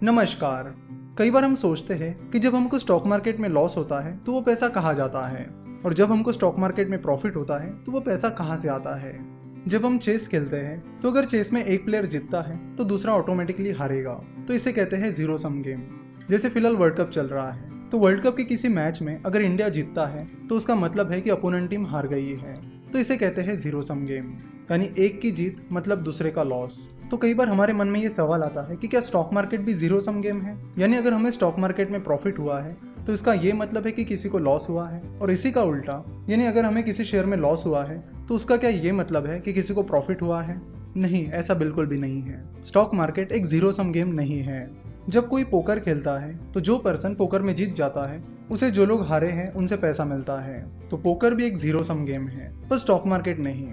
नमस्कार। कई बार हम सोचते हैं कि जब हमको स्टॉक मार्केट में लॉस होता है तो वो पैसा कहाँ जाता है? और जब हमको स्टॉक मार्केट में प्रॉफिट होता है तो वो पैसा कहाँ से आता है? जब हम चेस खेलते हैं तो अगर चेस में एक प्लेयर जीतता है तो दूसरा ऑटोमेटिकली हारेगा। तो इसे कहते हैं ज़ीरो सम गेम जैसे फ़िलहाल वर्ल्ड कप चल रहा है तो वर्ल्ड कप के किसी मैच में अगर इंडिया जीतता है तो उसका मतलब है कि अपोनेंट टीम हार गई है। तो इसे कहते हैं ज़ीरो सम गेम यानी एक की जीत मतलब दूसरे का लॉस तो कई बार हमारे मन में ये सवाल आता है कि क्या स्टॉक मार्केट भी ज़ीरो सम गेम है? यानी अगर हमें स्टॉक मार्केट में प्रॉफिट हुआ है तो इसका ये मतलब है कि किसी को लॉस हुआ है। और इसी का उल्टा, यानी अगर हमें किसी शेयर में लॉस हुआ है तो उसका क्या ये मतलब है कि किसी को प्रॉफिट हुआ है? नहीं, ऐसा बिल्कुल भी नहीं है। स्टॉक मार्केट एक ज़ीरो सम गेम नहीं है। जब कोई पोकर खेलता है तो जो पर्सन पोकर में जीत जाता है, उसे जो लोग हारे हैं, उनसे पैसा मिलता है। तो पोकर भी एक ज़ीरो सम गेम है, पर स्टॉक मार्केट नहीं।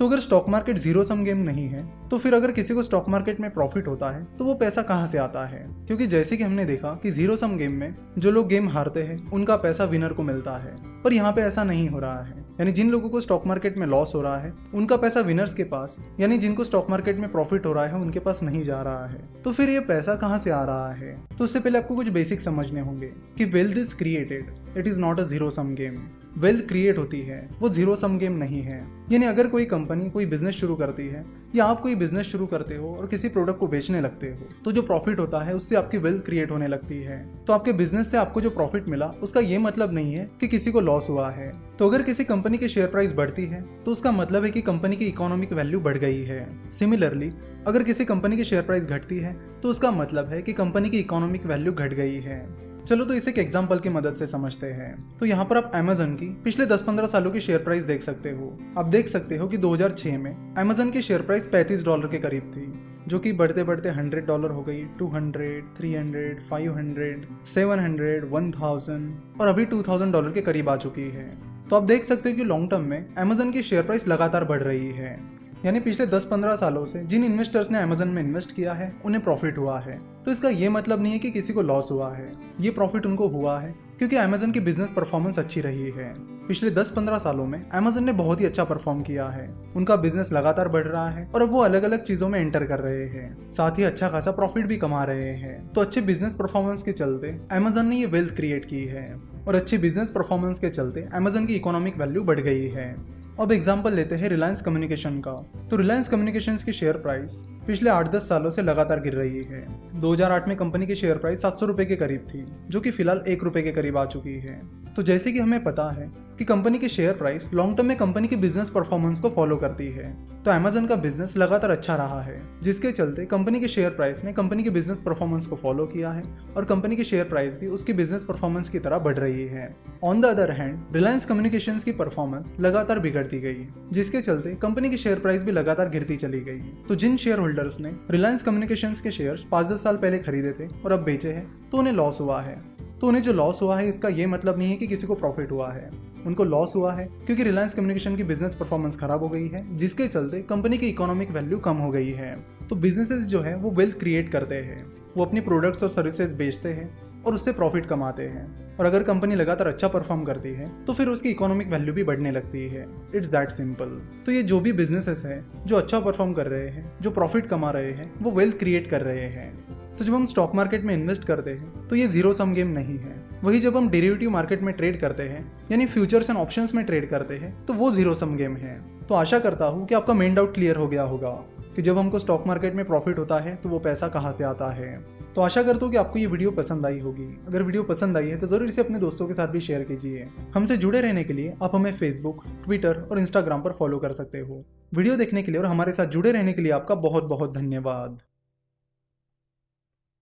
तो अगर stock market zero sum game नहीं है तो फिर अगर किसी को स्टॉक मार्केट में प्रॉफिट होता है तो वो पैसा कहाँ से आता है? क्योंकि जैसे कि हमने देखा कि ज़ीरो सम गेम में जो लोग गेम हारते हैं, उनका पैसा विनर को मिलता है। पर यहाँ पे ऐसा नहीं हो रहा है। यानी जिन लोगों को स्टॉक मार्केट में लॉस हो रहा है, उनका पैसा विनर्स के पास, यानी जिनको स्टॉक मार्केट में प्रॉफिट हो रहा है, उनके पास नहीं जा रहा है। तो फिर ये पैसा कहाँ से आ रहा है? तो उससे पहले आपको कुछ बेसिक समझने होंगे कि wealth is created it is not a zero sum game wealth create होती है, वो ज़ीरो सम गेम नहीं है। यानी अगर कोई कंपनी कोई बिज़नेस शुरू करती है, या आप कोई बिज़नेस शुरू करते हो और किसी प्रोडक्ट को बेचने लगते हो तो जो प्रॉफिट होता है, उससे आपकी वेल्थ क्रिएट होने लगती है। तो आपके बिज़नेस से आपको जो प्रॉफिट मिला, उसका ये मतलब नहीं है कि किसी को लॉस हुआ है। तो अगर किसी कंपनी की शेयर प्राइस बढ़ती है तो उसका मतलब है कि कंपनी की इकोनॉमिक वैल्यू बढ़ गई है। सिमिलरली अगर किसी कंपनी की शेयर प्राइस घटती है तो उसका मतलब है कि कंपनी की इकोनॉमिक वैल्यू घट गई है। चलो तो इसे एक एग्ज़ाम्पल की मदद से समझते हैं। तो यहाँ पर आप अमेजन की पिछले 10-15 सालों की शेयर प्राइस देख सकते हो। आप देख सकते हो कि 2006 में अमेजन की शेयर प्राइस 35 डॉलर के करीब थी जो कि बढ़ते बढ़ते 100 डॉलर हो गई 200, 300, 500, 700, 1000 और अभी 2000 डॉलर के करीब आ चुकी है। तो आप देख सकते हो कि लॉन्ग टर्म में अमेजन की शेयर प्राइस लगातार बढ़ रही है। यानी पिछले 10-15 सालों से जिन इन्वेस्टर्स ने अमेजन में इन्वेस्ट किया है, उन्हें प्रॉफिट हुआ है। तो इसका ये मतलब नहीं है कि किसी को लॉस हुआ है। ये प्रॉफिट उनको हुआ है क्योंकि अमेजन की बिज़नेस परफॉर्मेंस अच्छी रही है। पिछले 10-15 सालों में अमेजन ने बहुत ही अच्छा परफॉर्म किया है। उनका बिज़नेस लगातार बढ़ रहा है और अब वो अलग अलग चीज़ों में एंटर कर रहे हैं। साथ ही अच्छा खासा प्रॉफिट भी कमा रहे हैं। तो अच्छे बिज़नेस परफॉर्मेंस के चलते अमेजन ने ये वेल्थ क्रिएट की है और अच्छी बिज़नेस परफॉर्मेंस के चलते अमेजन की इकोनॉमिक वैल्यू बढ़ गई है। अब एग्ज़ाम्पल लेते हैं रिलायंस कम्युनिकेशन का। तो रिलायंस कम्युनिकेशन की शेयर प्राइस पिछले आठ दस सालों से लगातार गिर रही है। 2008 में कंपनी की शेयर प्राइस सात सौ के करीब थी, जो कि फ़िलहाल एक रुपए के करीब आ चुकी है। तो जैसे कि हमें पता है कि कंपनी की शेयर प्राइस लॉन्ग टर्म में कंपनी की बिज़नेस परफॉर्मेंस को फॉलो करती है। तो अमेजन का बिज़नेस लगातार अच्छा रहा है, जिसके चलते कंपनी के शेयर प्राइस ने कंपनी की बिज़नेस परफॉर्मेंस को फॉलो किया है और कंपनी की शेयर प्राइस भी उसकी बिज़नेस परफॉर्मेंस की तरह बढ़ रही है। On the other hand Reliance communication की परफॉर्मेंस लगातार बिगड़ती गई, जिसके चलते कंपनी की शेयर प्राइस भी लगातार गिरती चली गई। तो जिन शेयर होल्डर्स ने रिलायंस कम्युनिकेशन के शेयर पाँच दस साल पहले खरीदे थे और अब बेचे हैं तो उन्हें लॉस हुआ है। तो उन्हें जो लॉस हुआ है, इसका ये मतलब नहीं है कि किसी को प्रॉफिट हुआ है। उनको लॉस हुआ है क्योंकि रिलायंस कम्युनिकेशन की बिज़नेस परफॉर्मेंस खराब हो गई है, जिसके चलते कंपनी की इकोनॉमिक वैल्यू कम हो गई है। तो बिजनेसेस जो है, वो वेल्थ क्रिएट करते हैं। वो अपनी प्रोडक्ट्स और सर्विसेज़ बेचते हैं और उससे प्रॉफिट कमाते हैं। और अगर कंपनी लगातार अच्छा परफॉर्म करती है तो फिर उसकी इकोनॉमिक वैल्यू भी बढ़ने लगती है। इट्स दैट सिंपल तो ये जो भी बिजनेसेस हैं, जो अच्छा परफॉर्म कर रहे हैं, जो प्रॉफिट कमा रहे हैं, वो वेल्थ क्रिएट कर रहे हैं। तो जब हम स्टॉक मार्केट में इन्वेस्ट करते हैं तो ये ज़ीरो सम गेम नहीं है। वही जब हम डेरिवेटिव मार्केट में ट्रेड करते हैं, यानी फ्यूचर्स एंड ऑप्शंस में ट्रेड करते हैं तो वो ज़ीरो सम गेम है। तो आशा करता हूँ कि आपका मेन डाउट क्लियर हो गया होगा कि जब हमको स्टॉक मार्केट में प्रॉफिट होता है तो वो पैसा कहाँ से आता है। तो आशा करता हूँ कि आपको ये वीडियो पसंद आई होगी। अगर वीडियो पसंद आई है तो ज़रूर इसे अपने दोस्तों के साथ भी शेयर कीजिए। हमसे जुड़े रहने के लिए आप हमें फेसबुक ट्विटर और इंस्टाग्राम पर फॉलो कर सकते हो। वीडियो देखने के लिए और हमारे साथ जुड़े रहने के लिए आपका बहुत बहुत धन्यवाद।